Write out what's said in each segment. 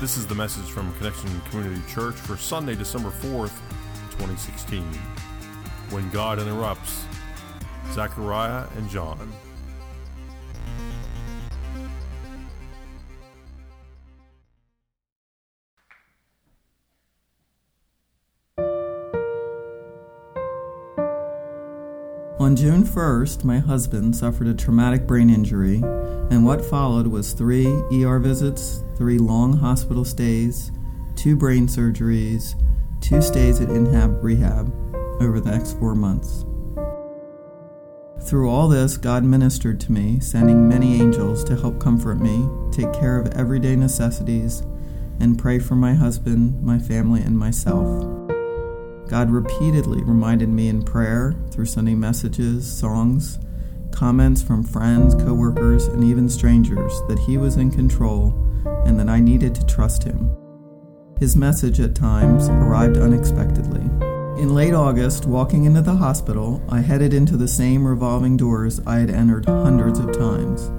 This is the message from Connection Community Church for Sunday, December 4th, 2016. When God Interrupts, Zechariah and John. On June 1st, my husband suffered a traumatic brain injury, and what followed was three ER visits, three long hospital stays, two brain surgeries, two stays at Inhab Rehab over the next four months. Through all this, God ministered to me, sending many angels to help comfort me, take care of everyday necessities, and pray for my husband, my family, and myself. God repeatedly reminded me in prayer, through sending messages, songs, comments from friends, coworkers, and even strangers that He was in control and that I needed to trust Him. His message at times arrived unexpectedly. In late August, walking into the hospital, I headed into the same revolving doors I had entered hundreds of times.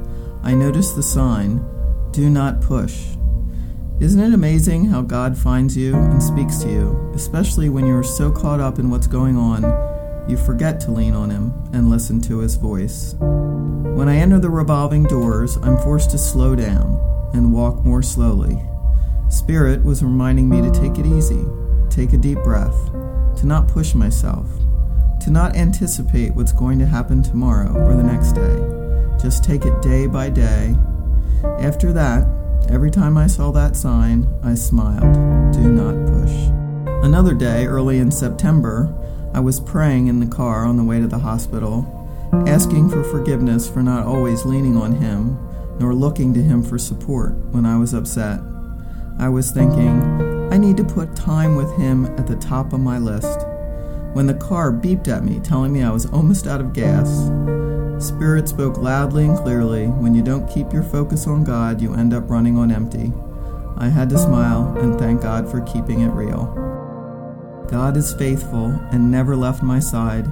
I noticed the sign, Do Not Push, isn't it amazing how God finds you and speaks to you, especially when you're so caught up in what's going on, you forget to lean on Him and listen to His voice? When I enter the revolving doors, I'm forced to slow down and walk more slowly. Spirit was reminding me to take it easy, take a deep breath, to not push myself, to not anticipate what's going to happen tomorrow or the next day. Just take it day by day. After that, Every time I saw that sign, I smiled. Do not push. Another day, early in September, I was praying in the car on the way to the hospital, asking for forgiveness for not always leaning on Him, nor looking to Him for support when I was upset. I was thinking, I need to put time with Him at the top of my list. When the car beeped at me, telling me I was almost out of gas, Spirit spoke loudly and clearly when you don't keep your focus on God, you end up running on empty. I had to smile and thank God for keeping it real. God is faithful and never left my side,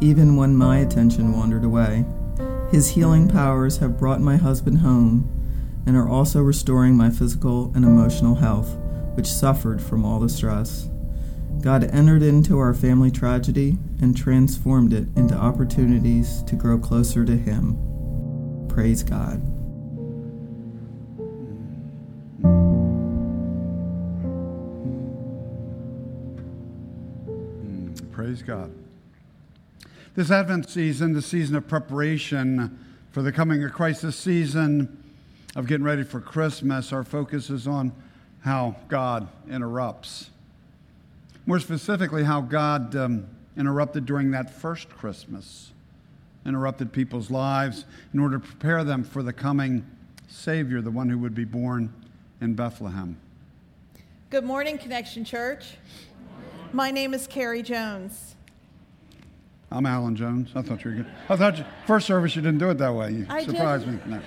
even when my attention wandered away. His healing powers have brought my husband home and are also restoring my physical and emotional health, which suffered from all the stress. God entered into our family tragedy and transformed it into opportunities to grow closer to Him. Praise God. Praise God. This Advent season, the season of preparation for the coming of Christ, this season of getting ready for Christmas, our focus is on how God interrupts. More specifically, how God um, interrupted during that first Christmas, interrupted people's lives in order to prepare them for the coming Savior, the one who would be born in Bethlehem. Good morning, Connection Church. My name is Carrie Jones. I'm Alan Jones. I thought you were good. I thought you, first service you didn't do it that way. You I surprised didn't. me. No.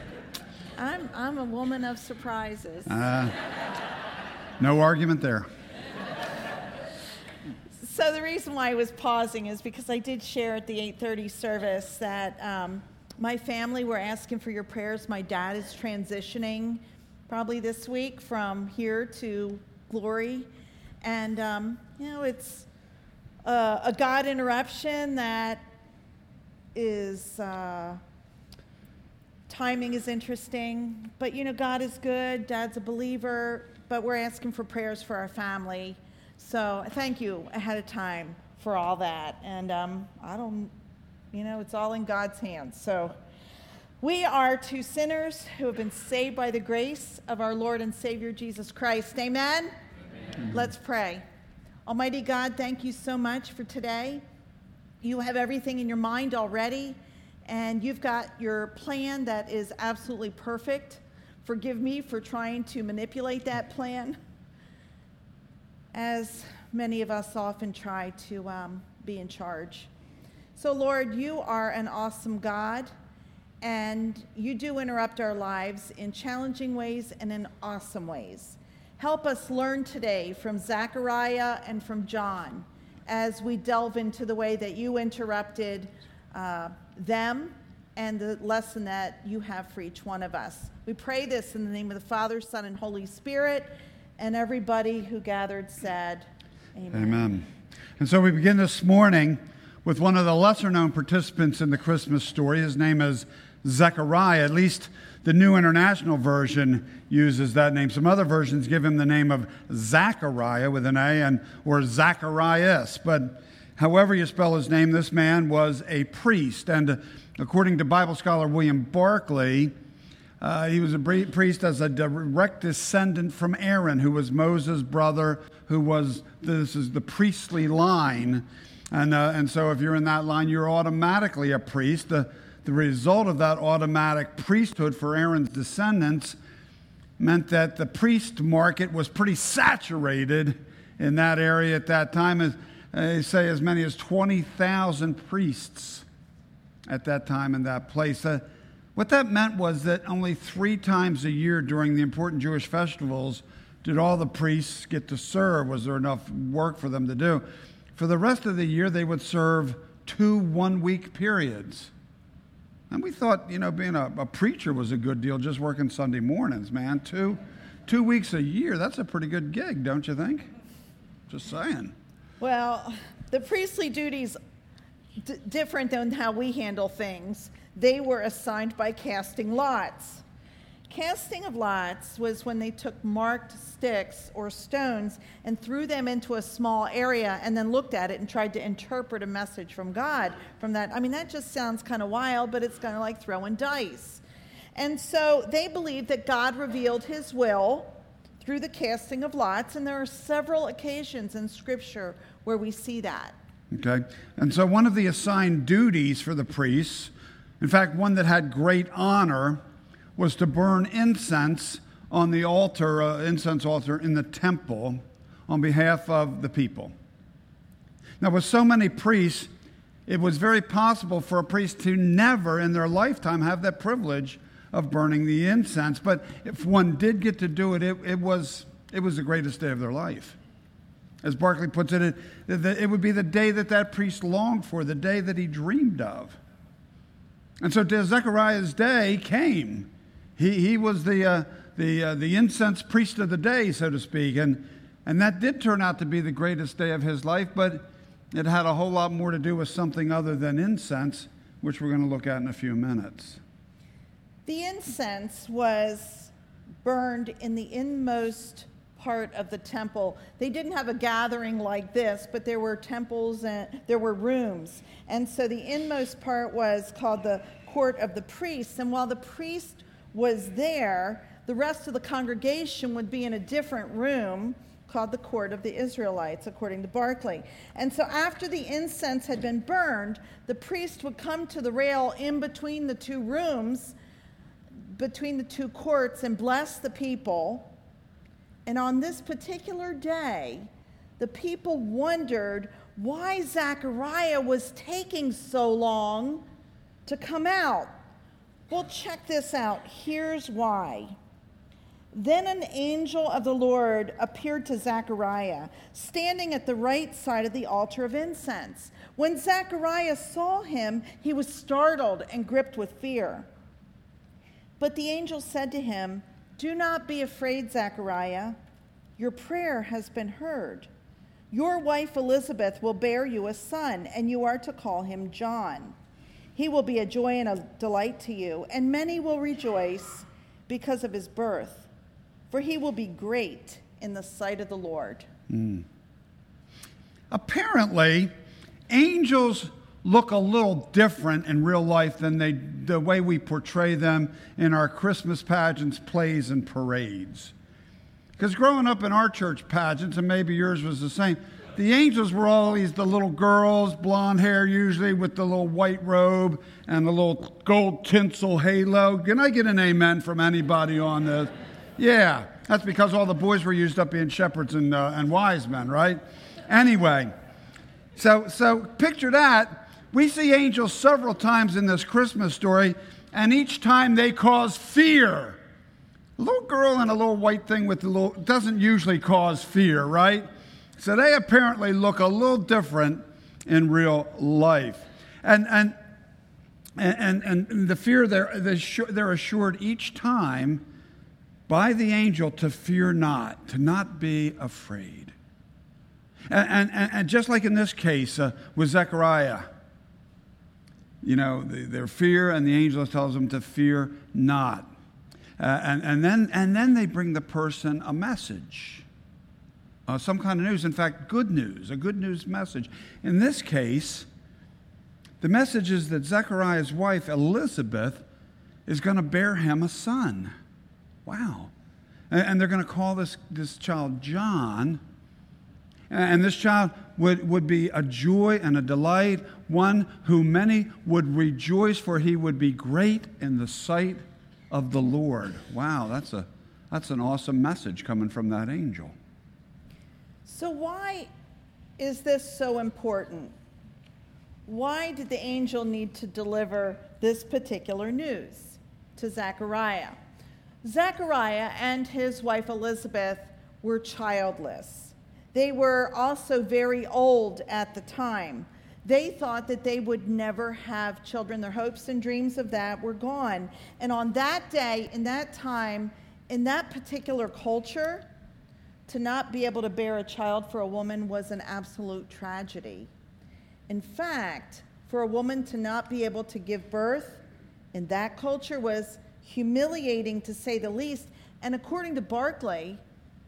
I'm, I'm a woman of surprises. Uh, no argument there. So the reason why I was pausing is because I did share at the 8:30 service that um, my family were asking for your prayers. My dad is transitioning probably this week from here to glory, and um, you know it's uh, a God interruption that is. Uh, timing is interesting, but you know, God is good. Dad's a believer, but we're asking for prayers for our family. So thank you ahead of time for all that. And um, I don't, you know, it's all in God's hands. So we are two sinners who have been saved by the grace of our Lord and Savior Jesus Christ. Amen? Amen. Let's pray. Almighty God, thank you so much for today. You have everything in your mind already, and you've got your plan that is absolutely perfect. Forgive me for trying to manipulate that plan as many of us often try to um, be in charge. So, Lord, you are an awesome God, and you do interrupt our lives in challenging ways and in awesome ways. Help us learn today from Zechariah and from John as we delve into the way that you interrupted uh, them and the lesson that you have for each one of us. We pray this in the name of the Father, Son, and Holy Spirit. And everybody who gathered said, Amen. Amen. And so we begin this morning with one of the lesser known participants in the Christmas story. His name is Zechariah. At least the New International Version uses that name. Some other versions give him the name of Zachariah with an A and or Zacharias. But however you spell his name, this man was a priest. And according to Bible scholar William Barclay, uh, he was a priest as a direct descendant from Aaron, who was Moses' brother, who was, this is the priestly line. And, uh, and so if you're in that line, you're automatically a priest. The, the result of that automatic priesthood for Aaron's descendants meant that the priest market was pretty saturated in that area at that time. As, they say as many as 20,000 priests at that time in that place. Uh, what that meant was that only three times a year during the important Jewish festivals did all the priests get to serve. Was there enough work for them to do? For the rest of the year, they would serve two one week periods. And we thought, you know, being a, a, preacher was a good deal, just working Sunday mornings, man. Two, two weeks a year, that's a pretty good gig, don't you think? Just saying. Well, the priestly duties d- different than how we handle things they were assigned by casting lots. Casting of lots was when they took marked sticks or stones and threw them into a small area and then looked at it and tried to interpret a message from God from that. I mean, that just sounds kind of wild, but it's kind of like throwing dice. And so they believed that God revealed his will through the casting of lots, and there are several occasions in Scripture where we see that. Okay. And so one of the assigned duties for the priests in fact, one that had great honor was to burn incense on the altar, uh, incense altar in the temple on behalf of the people. Now, with so many priests, it was very possible for a priest to never in their lifetime have that privilege of burning the incense. But if one did get to do it, it, it was, it was the greatest day of their life. As Barclay puts it, it, it would be the day that that priest longed for, the day that he dreamed of. And so Zechariah's day came. He, he was the, uh, the, uh, the incense priest of the day, so to speak. And, and that did turn out to be the greatest day of his life, but it had a whole lot more to do with something other than incense, which we're going to look at in a few minutes. The incense was burned in the inmost part of the temple. They didn't have a gathering like this, but there were temples and there were rooms. And so the inmost part was called the court of the priests. And while the priest was there, the rest of the congregation would be in a different room called the court of the Israelites, according to Barclay. And so after the incense had been burned, the priest would come to the rail in between the two rooms, between the two courts, and bless the people. And on this particular day, the people wondered why Zechariah was taking so long to come out. Well, check this out. Here's why. Then an angel of the Lord appeared to Zechariah, standing at the right side of the altar of incense. When Zechariah saw him, he was startled and gripped with fear. But the angel said to him, do not be afraid, Zechariah. Your prayer has been heard. Your wife Elizabeth will bear you a son, and you are to call him John. He will be a joy and a delight to you, and many will rejoice because of his birth, for he will be great in the sight of the Lord. Mm. Apparently, angels look a little different in real life than they, the way we portray them in our Christmas pageants, plays, and parades. Because growing up in our church pageants, and maybe yours was the same, the angels were always the little girls, blonde hair usually, with the little white robe and the little gold tinsel halo. Can I get an amen from anybody on this? Yeah, that's because all the boys were used up being shepherds and, uh, and wise men, right? Anyway, so, so picture that we see angels several times in this Christmas story, and each time they cause fear. A little girl in a little white thing with a little doesn't usually cause fear, right? So they apparently look a little different in real life. And and and, and the fear they're, they're assured each time by the angel to fear not, to not be afraid. And, and, and just like in this case uh, with Zechariah, you know, the, their fear, and the angel tells them to fear not. Uh, and, and, then, and then they bring the person a message, uh, some kind of news. In fact, good news, a good news message. In this case, the message is that Zechariah's wife, Elizabeth, is going to bear him a son. Wow. And, and they're going to call this, this child John. And this child would, would be a joy and a delight, one who many would rejoice for he would be great in the sight of the Lord. Wow, that's, a, that's an awesome message coming from that angel. So, why is this so important? Why did the angel need to deliver this particular news to Zechariah? Zechariah and his wife Elizabeth were childless. They were also very old at the time. They thought that they would never have children. Their hopes and dreams of that were gone. And on that day, in that time, in that particular culture, to not be able to bear a child for a woman was an absolute tragedy. In fact, for a woman to not be able to give birth in that culture was humiliating to say the least. And according to Barclay,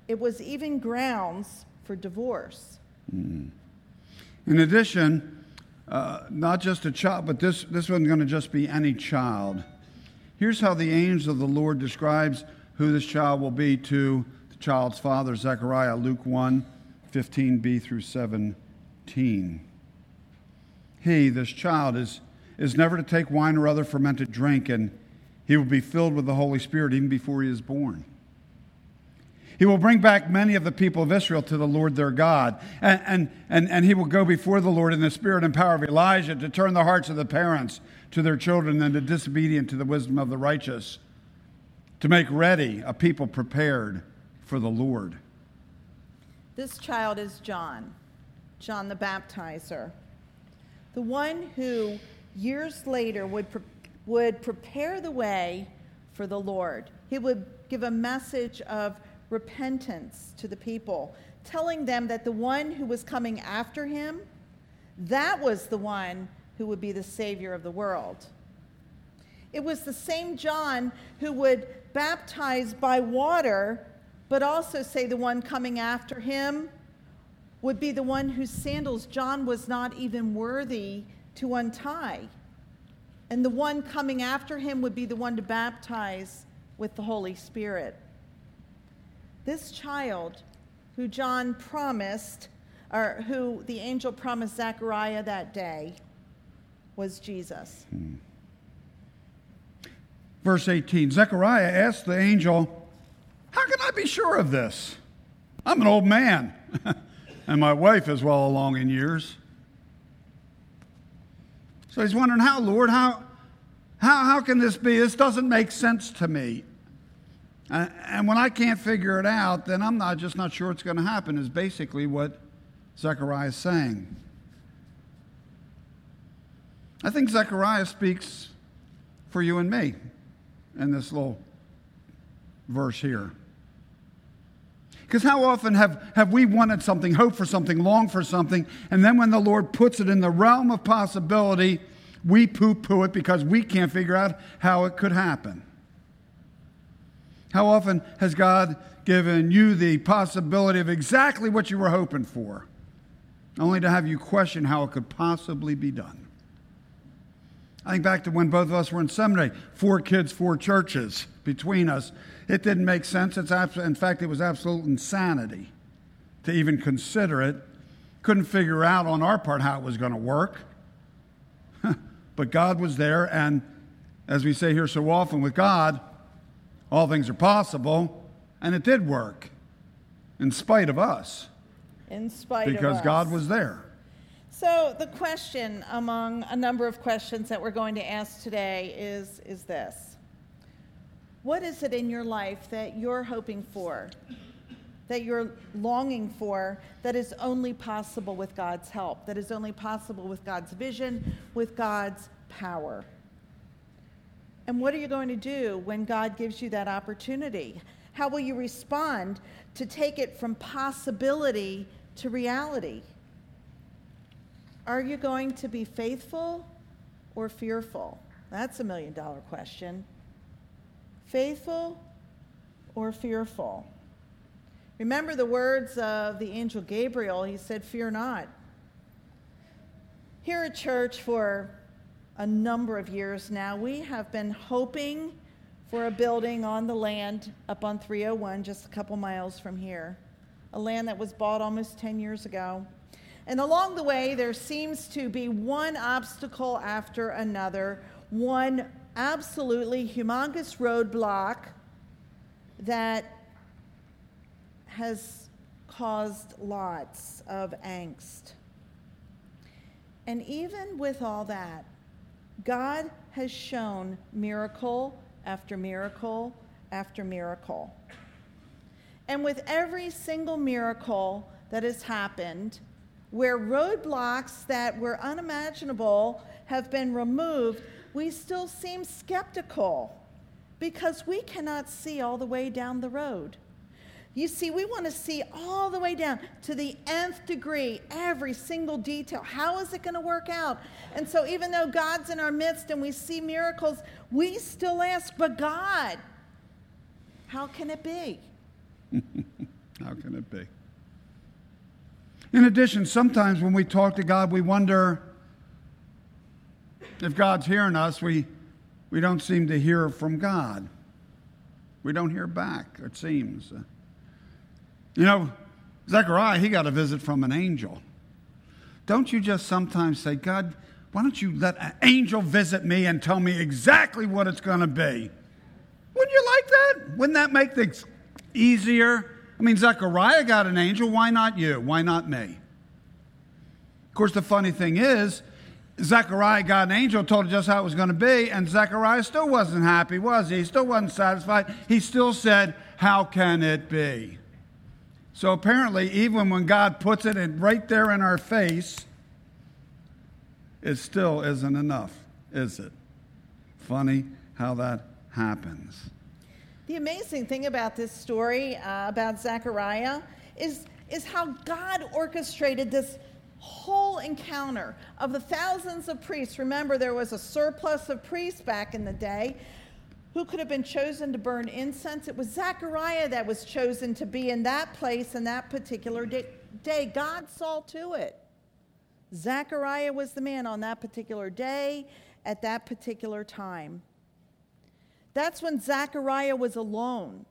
it was even grounds for divorce. Mm. In addition, uh, not just a child, but this, this wasn't going to just be any child. Here's how the angel of the Lord describes who this child will be to the child's father, Zechariah, Luke 1 15b through 17. He, this child, is, is never to take wine or other fermented drink, and he will be filled with the Holy Spirit even before he is born. He will bring back many of the people of Israel to the Lord their God. And, and, and, and he will go before the Lord in the spirit and power of Elijah to turn the hearts of the parents to their children and the disobedient to the wisdom of the righteous, to make ready a people prepared for the Lord. This child is John, John the Baptizer, the one who years later would, pre- would prepare the way for the Lord. He would give a message of repentance to the people, telling them that the one who was coming after him, that was the one who would be the Savior of the world. It was the same John who would baptize by water, but also say the one coming after him would be the one whose sandals John was not even worthy to untie. And the one coming after him would be the one to baptize with the Holy Spirit. This child who John promised, or who the angel promised Zechariah that day, was Jesus. Hmm. Verse 18 Zechariah asked the angel, How can I be sure of this? I'm an old man, and my wife is well along in years. So he's wondering, How, Lord, how, how, how can this be? This doesn't make sense to me. And when I can't figure it out, then I'm not just not sure it's going to happen, is basically what Zechariah is saying. I think Zechariah speaks for you and me in this little verse here. Because how often have, have we wanted something, hoped for something, longed for something, and then when the Lord puts it in the realm of possibility, we poo poo it because we can't figure out how it could happen? How often has God given you the possibility of exactly what you were hoping for, only to have you question how it could possibly be done? I think back to when both of us were in seminary four kids, four churches between us. It didn't make sense. It's abs- in fact, it was absolute insanity to even consider it. Couldn't figure out on our part how it was going to work. but God was there, and as we say here so often with God, all things are possible, and it did work in spite of us. In spite of us because God was there. So the question among a number of questions that we're going to ask today is, is this. What is it in your life that you're hoping for, that you're longing for, that is only possible with God's help, that is only possible with God's vision, with God's power? And what are you going to do when God gives you that opportunity? How will you respond to take it from possibility to reality? Are you going to be faithful or fearful? That's a million dollar question. Faithful or fearful? Remember the words of the angel Gabriel. He said, Fear not. Here at church, for a number of years now, we have been hoping for a building on the land up on 301, just a couple miles from here, a land that was bought almost 10 years ago. And along the way, there seems to be one obstacle after another, one absolutely humongous roadblock that has caused lots of angst. And even with all that, God has shown miracle after miracle after miracle. And with every single miracle that has happened, where roadblocks that were unimaginable have been removed, we still seem skeptical because we cannot see all the way down the road. You see, we want to see all the way down to the nth degree, every single detail. How is it going to work out? And so, even though God's in our midst and we see miracles, we still ask, but God, how can it be? how can it be? In addition, sometimes when we talk to God, we wonder if God's hearing us. We, we don't seem to hear from God. We don't hear back, it seems. You know, Zechariah, he got a visit from an angel. Don't you just sometimes say, God, why don't you let an angel visit me and tell me exactly what it's going to be? Wouldn't you like that? Wouldn't that make things easier? I mean, Zechariah got an angel. Why not you? Why not me? Of course, the funny thing is, Zechariah got an angel, told him just how it was going to be, and Zechariah still wasn't happy, was he? He still wasn't satisfied. He still said, How can it be? So apparently, even when God puts it in right there in our face, it still isn't enough, is it? Funny how that happens. The amazing thing about this story uh, about Zechariah is, is how God orchestrated this whole encounter of the thousands of priests. Remember, there was a surplus of priests back in the day who could have been chosen to burn incense? It was Zechariah that was chosen to be in that place in that particular day. God saw to it. Zechariah was the man on that particular day at that particular time. That's when Zechariah was alone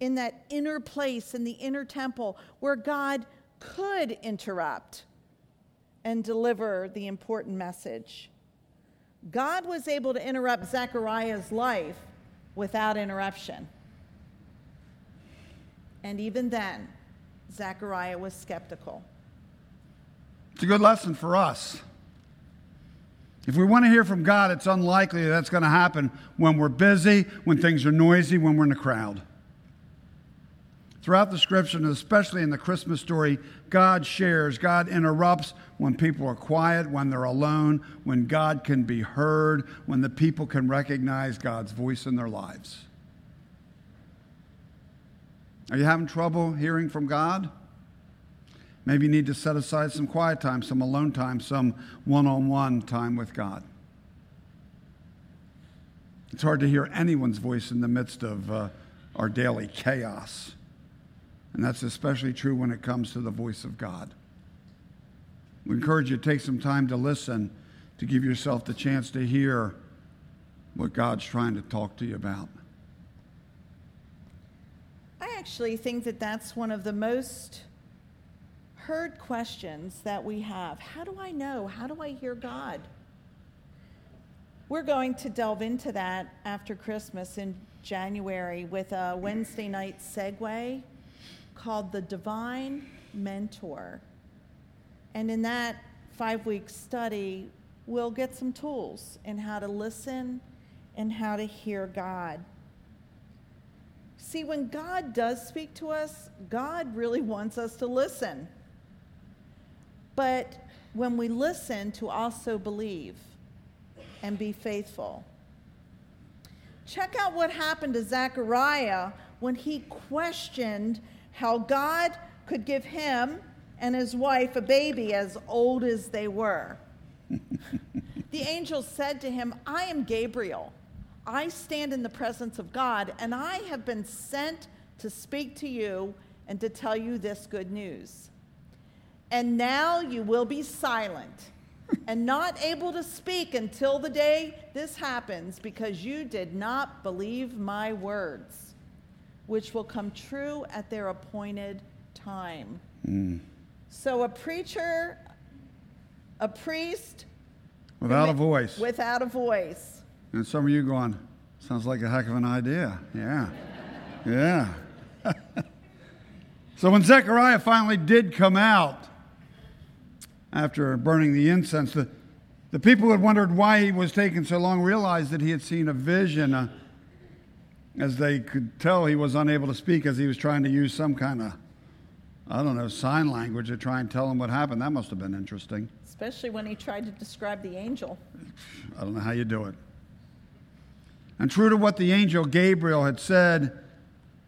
in that inner place, in the inner temple, where God could interrupt and deliver the important message. God was able to interrupt Zechariah's life without interruption. And even then, Zechariah was skeptical. It's a good lesson for us. If we want to hear from God, it's unlikely that's going to happen when we're busy, when things are noisy, when we're in a crowd. Throughout the scripture, and especially in the Christmas story, God shares, God interrupts when people are quiet, when they're alone, when God can be heard, when the people can recognize God's voice in their lives. Are you having trouble hearing from God? Maybe you need to set aside some quiet time, some alone time, some one on one time with God. It's hard to hear anyone's voice in the midst of uh, our daily chaos. And that's especially true when it comes to the voice of God. We encourage you to take some time to listen, to give yourself the chance to hear what God's trying to talk to you about. I actually think that that's one of the most heard questions that we have. How do I know? How do I hear God? We're going to delve into that after Christmas in January with a Wednesday night segue called The Divine Mentor. And in that five week study, we'll get some tools in how to listen and how to hear God. See, when God does speak to us, God really wants us to listen. But when we listen, to also believe and be faithful. Check out what happened to Zechariah when he questioned how God could give him and his wife a baby as old as they were. the angel said to him, I am Gabriel. I stand in the presence of God, and I have been sent to speak to you and to tell you this good news. And now you will be silent and not able to speak until the day this happens because you did not believe my words, which will come true at their appointed time. Mm. So a preacher, a priest, without a voice. Without a voice. And some of you going, sounds like a heck of an idea. Yeah. yeah. so when Zechariah finally did come out after burning the incense, the, the people who had wondered why he was taking so long realized that he had seen a vision. Uh, as they could tell, he was unable to speak as he was trying to use some kind of I don't know, sign language to try and tell him what happened. That must have been interesting. Especially when he tried to describe the angel. I don't know how you do it. And true to what the angel Gabriel had said,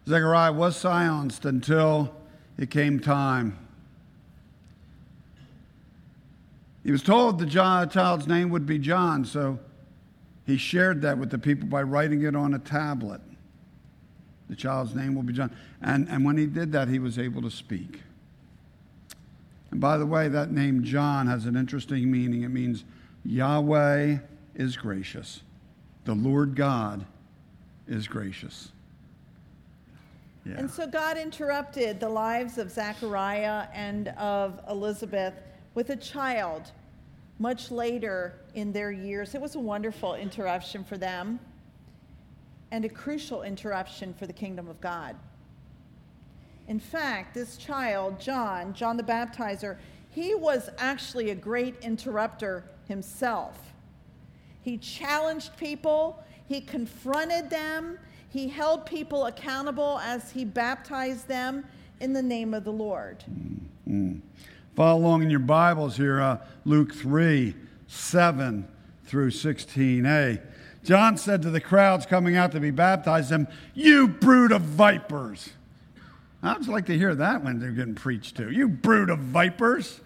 Zechariah was silenced until it came time. He was told the child's name would be John, so he shared that with the people by writing it on a tablet. The child's name will be John. And, and when he did that, he was able to speak. And by the way, that name John has an interesting meaning. It means Yahweh is gracious, the Lord God is gracious. Yeah. And so God interrupted the lives of Zechariah and of Elizabeth with a child much later in their years. It was a wonderful interruption for them and a crucial interruption for the kingdom of God. In fact, this child, John, John the Baptizer, he was actually a great interrupter himself. He challenged people, he confronted them, he held people accountable as he baptized them in the name of the Lord. Mm-hmm. Follow along in your Bibles here, uh, Luke 3 7 through 16a. John said to the crowds coming out to be baptized, them, You brood of vipers. I'd like to hear that when they're getting preached to. You brood of vipers.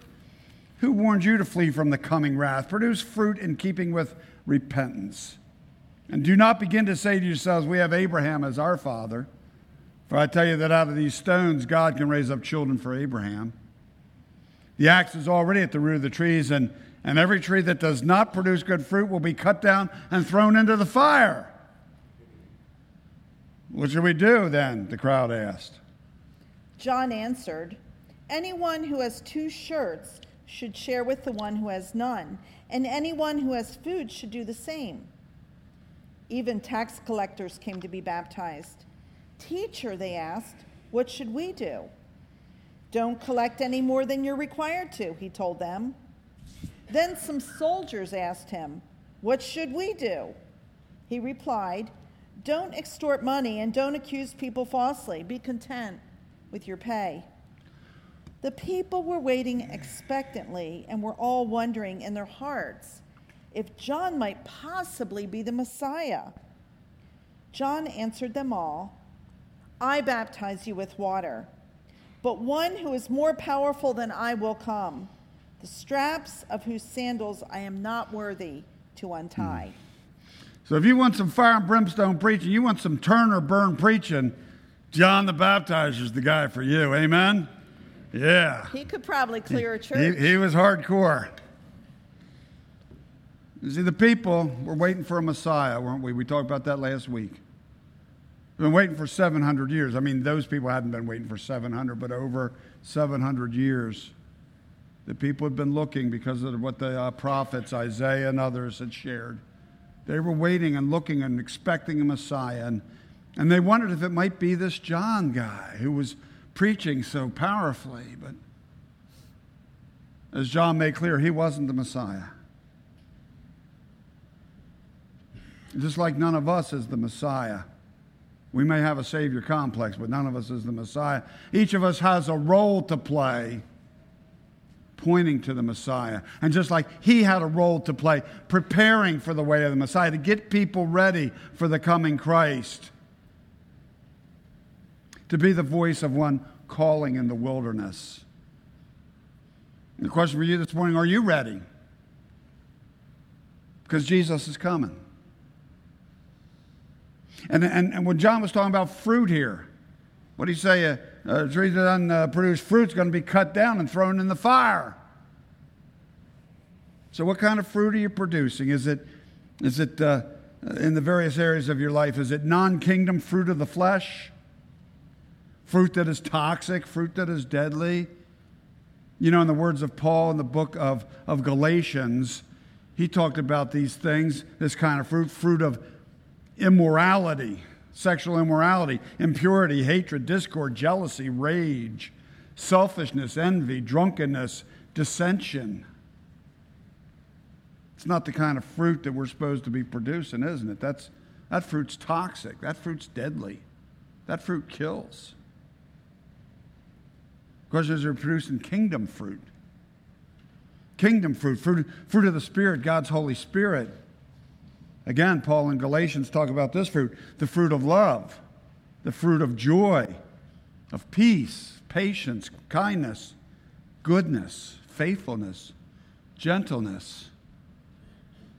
Who warned you to flee from the coming wrath? Produce fruit in keeping with repentance. And do not begin to say to yourselves, We have Abraham as our father. For I tell you that out of these stones, God can raise up children for Abraham. The axe is already at the root of the trees, and and every tree that does not produce good fruit will be cut down and thrown into the fire. What should we do then? The crowd asked. John answered, Anyone who has two shirts should share with the one who has none, and anyone who has food should do the same. Even tax collectors came to be baptized. Teacher, they asked, what should we do? Don't collect any more than you're required to, he told them. Then some soldiers asked him, What should we do? He replied, Don't extort money and don't accuse people falsely. Be content with your pay. The people were waiting expectantly and were all wondering in their hearts if John might possibly be the Messiah. John answered them all I baptize you with water, but one who is more powerful than I will come the straps of whose sandals I am not worthy to untie. Hmm. So if you want some fire and brimstone preaching, you want some turn or burn preaching, John the Baptizer is the guy for you. Amen? Yeah. He could probably clear a church. He, he was hardcore. You see, the people were waiting for a Messiah, weren't we? We talked about that last week. Been waiting for 700 years. I mean, those people hadn't been waiting for 700, but over 700 years. The people had been looking because of what the uh, prophets, Isaiah and others, had shared. They were waiting and looking and expecting a Messiah. And, and they wondered if it might be this John guy who was preaching so powerfully. But as John made clear, he wasn't the Messiah. Just like none of us is the Messiah. We may have a Savior complex, but none of us is the Messiah. Each of us has a role to play pointing to the Messiah. And just like he had a role to play, preparing for the way of the Messiah, to get people ready for the coming Christ. to be the voice of one calling in the wilderness. The question for you this morning are you ready? Because Jesus is coming. And, and, and when John was talking about fruit here, what do you say? A, a tree that doesn't uh, produce fruit is going to be cut down and thrown in the fire. So, what kind of fruit are you producing? Is it, is it uh, in the various areas of your life? Is it non kingdom fruit of the flesh? Fruit that is toxic, fruit that is deadly? You know, in the words of Paul in the book of, of Galatians, he talked about these things, this kind of fruit, fruit of immorality, sexual immorality, impurity, hatred, discord, jealousy, rage, selfishness, envy, drunkenness, dissension. It's not the kind of fruit that we're supposed to be producing, isn't it? That's, that fruit's toxic. That fruit's deadly. That fruit kills. Questions are producing kingdom fruit. Kingdom fruit, fruit, fruit of the Spirit, God's Holy Spirit. Again, Paul in Galatians talk about this fruit the fruit of love, the fruit of joy, of peace, patience, kindness, goodness, faithfulness, gentleness.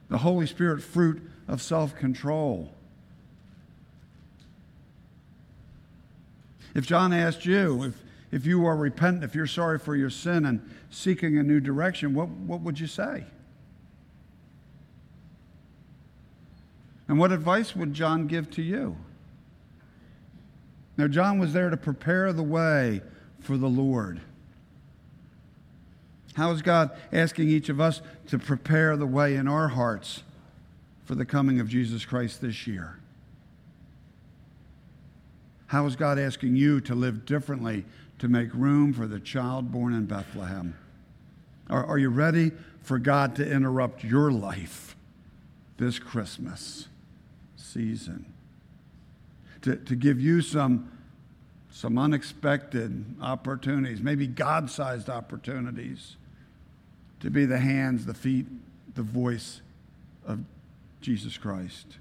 The Holy Spirit fruit of self control. If John asked you, if, if you are repentant, if you're sorry for your sin and seeking a new direction, what, what would you say? And what advice would John give to you? Now, John was there to prepare the way for the Lord. How is God asking each of us to prepare the way in our hearts for the coming of Jesus Christ this year? How is God asking you to live differently to make room for the child born in Bethlehem? Are, are you ready for God to interrupt your life this Christmas season? To, to give you some, some unexpected opportunities, maybe God sized opportunities, to be the hands, the feet, the voice of Jesus Christ.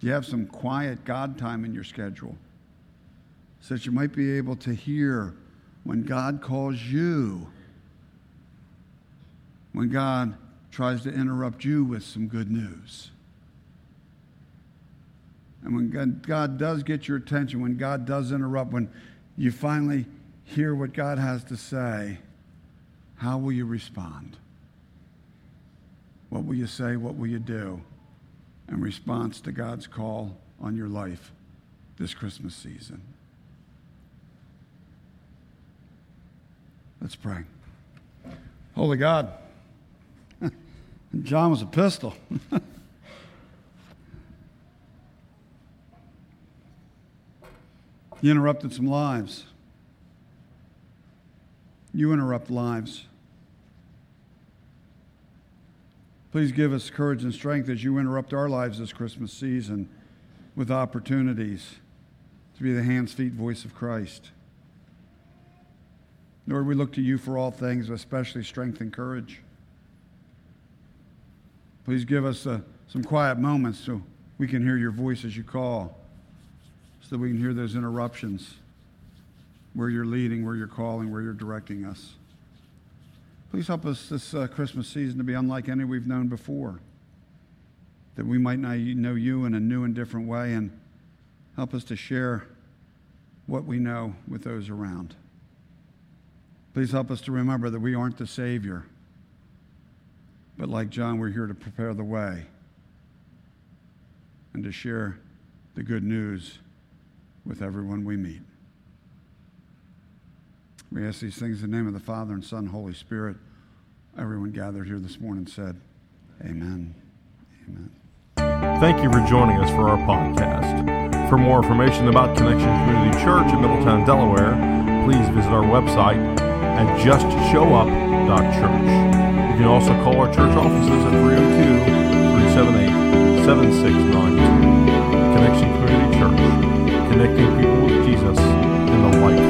You have some quiet God time in your schedule so that you might be able to hear when God calls you, when God tries to interrupt you with some good news. And when God, God, does get your attention, when God does interrupt, when you finally hear what God has to say, how will you respond? What will you say? What will you do in response to God's call on your life this Christmas season? Let's pray. Holy God, John was a pistol. you interrupted some lives. You interrupt lives. Please give us courage and strength as you interrupt our lives this Christmas season with opportunities to be the hands, feet, voice of Christ. Lord, we look to you for all things, especially strength and courage. Please give us uh, some quiet moments so we can hear your voice as you call, so that we can hear those interruptions where you're leading, where you're calling, where you're directing us. Please help us this uh, Christmas season to be unlike any we've known before, that we might now know you in a new and different way, and help us to share what we know with those around. Please help us to remember that we aren't the Savior, but like John, we're here to prepare the way and to share the good news with everyone we meet. We ask these things in the name of the Father and Son, Holy Spirit. Everyone gathered here this morning said, Amen. Amen. Thank you for joining us for our podcast. For more information about Connection Community Church in Middletown, Delaware, please visit our website at justshowup.church. You can also call our church offices at 302 378 7692. Connection Community Church, connecting people with Jesus in the light.